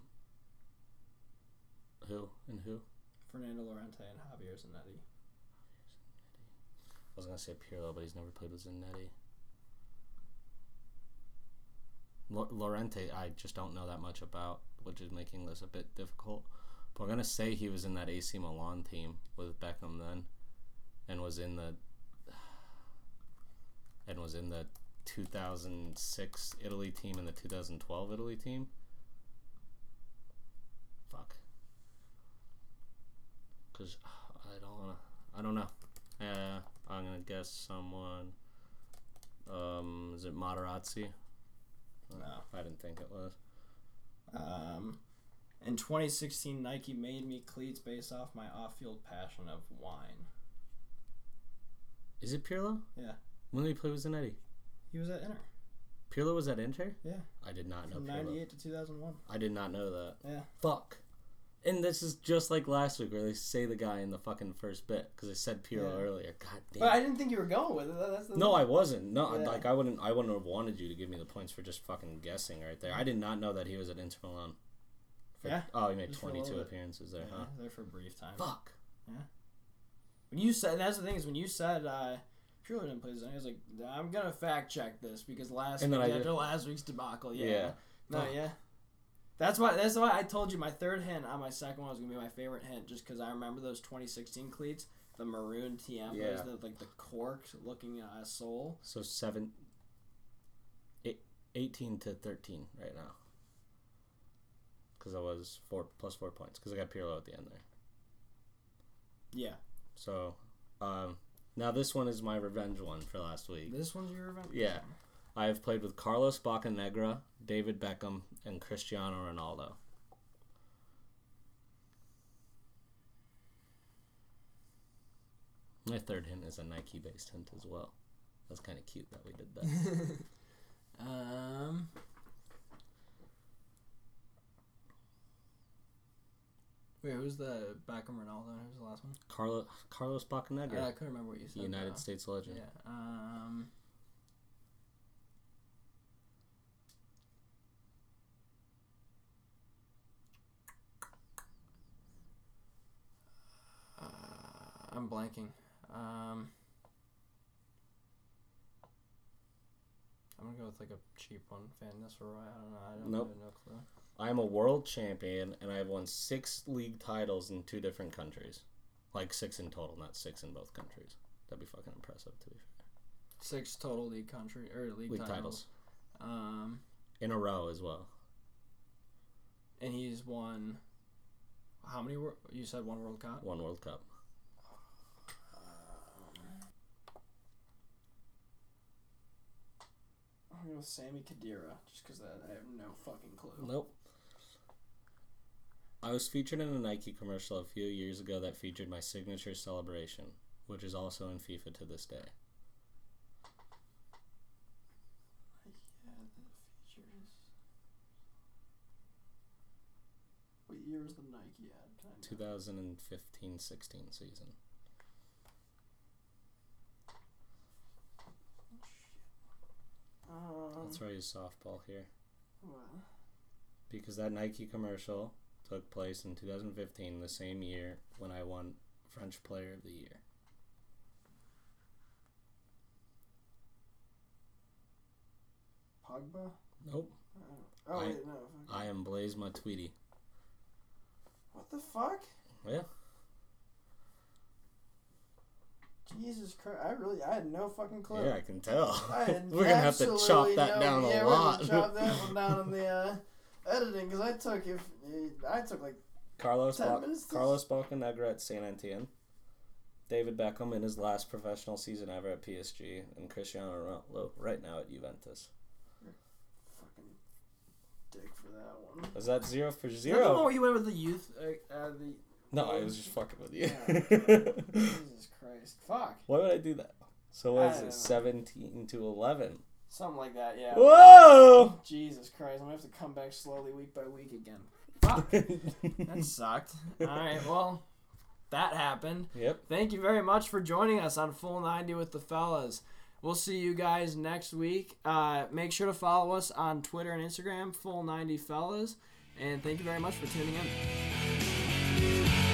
Who and who? Fernando Llorente and Javier Zanetti. I was gonna say Pirlo, but he's never played with Zanetti. Llorente, I just don't know that much about, which is making this a bit difficult. But I'm gonna say he was in that AC Milan team with Beckham then, and was in the and was in the 2006 Italy team and the 2012 Italy team. Fuck. Cause I don't wanna. I don't know. Uh, I'm gonna guess someone. Um, is it Materazzi? No. I didn't think it was. Um, in 2016, Nike made me cleats based off my off-field passion of wine. Is it Pirlo? Yeah. When did he play with Zanetti? He was at Inter. Pirlo was at Inter. Yeah. I did not know From Pirlo. 98 to 2001. I did not know that. Yeah. Fuck. And this is just like last week where they say the guy in the fucking first bit because I said Pirlo Yeah. earlier. God damn. But I didn't think you were going with it. No, I wasn't. No, Yeah. like I wouldn't. I wouldn't have wanted you to give me the points for just fucking guessing right there. I did not know that he was at Inter Milan. For- Yeah, Oh, he made a 22 appearances there, Yeah, huh? there for a brief time. Fuck. Yeah. When you said that's the thing is when you said uh, Pirlo didn't play I was like, I'm gonna fact check this because last And week, I did- after last week's debacle, yeah, Yeah. no, Fuck. yeah. That's why. That's why I told you my third hint on my second one was gonna be my favorite hint, just because I remember those 2016 cleats, the maroon Tiempos, Yeah. the, like the corked looking uh, sole. So seven, eight, 18 to 13 right now. Because I was four plus four points because I got Pirlo at the end there. Yeah, So, um, now this one is my revenge one for last week. this one's your revenge. Yeah. I have played with Carlos Bocanegra, David Beckham, and Cristiano Ronaldo. My third hint is a Nike based hint as well. That's kind of cute that we did that. Um. Wait, who's the Beckham Ronaldo? Who's the last one? Carlo, Carlos Bocanegra, I couldn't remember what you said. United though. States legend. Yeah. Um. I'm blanking. Um. I'm gonna go with like a cheap one, Van Nistelrooy. I don't know. I don't Nope. have no clue. I am a world champion and I have won six league titles in two different countries. Like six in total, not six in both countries. That'd be fucking impressive to be fair. Six total league country or league, League titles. titles. Um, In a row as well. and he's won. How many? wor- You said one World Cup. One World Cup. I'm gonna go Sami Khedira, just because I have no fucking clue. Nope. I was featured in a Nike commercial a few years ago that featured my signature celebration, which is also in FIFA to this day. Yeah, the features. What year was the Nike ad? Can I know? 2015-16 season. Um, Let's you a softball here. what? Because that Nike commercial took place in 2015, the same year when I won French Player of the Year. Pogba? Nope. Oh I- wait, no. fuck. I am Blaise Matuidi. What the fuck? Yeah. Jesus Christ! I really, I had no fucking clue. Yeah, I can tell. I we're gonna have to chop that no- down yeah, a we're lot. Chop that one down in the uh, editing because I took if I took like Carlos Ten ba- minutes to- Carlos Bocanegra at Saint-Étienne. David Beckham in his last professional season ever at PSG, and Cristiano Ronaldo right now at Juventus. Fucking dick for that one. Is that zero for Is that the one zero? where you went with the youth? Uh, uh, the No, I was just fucking with you. Jesus Christ, fuck, Why would I do that? So what is I know. it? Seventeen to eleven. something like that. Yeah. Whoa! Jesus Christ, I'm gonna have to come back slowly week by week again. Fuck, that sucked. All right, well, that happened. yep. Thank you very much for joining us on Full 90 with the fellas. We'll see you guys next week. Uh, make sure to follow us on Twitter and Instagram, Full 90 Fellas. And thank you very much for tuning in. Thank you.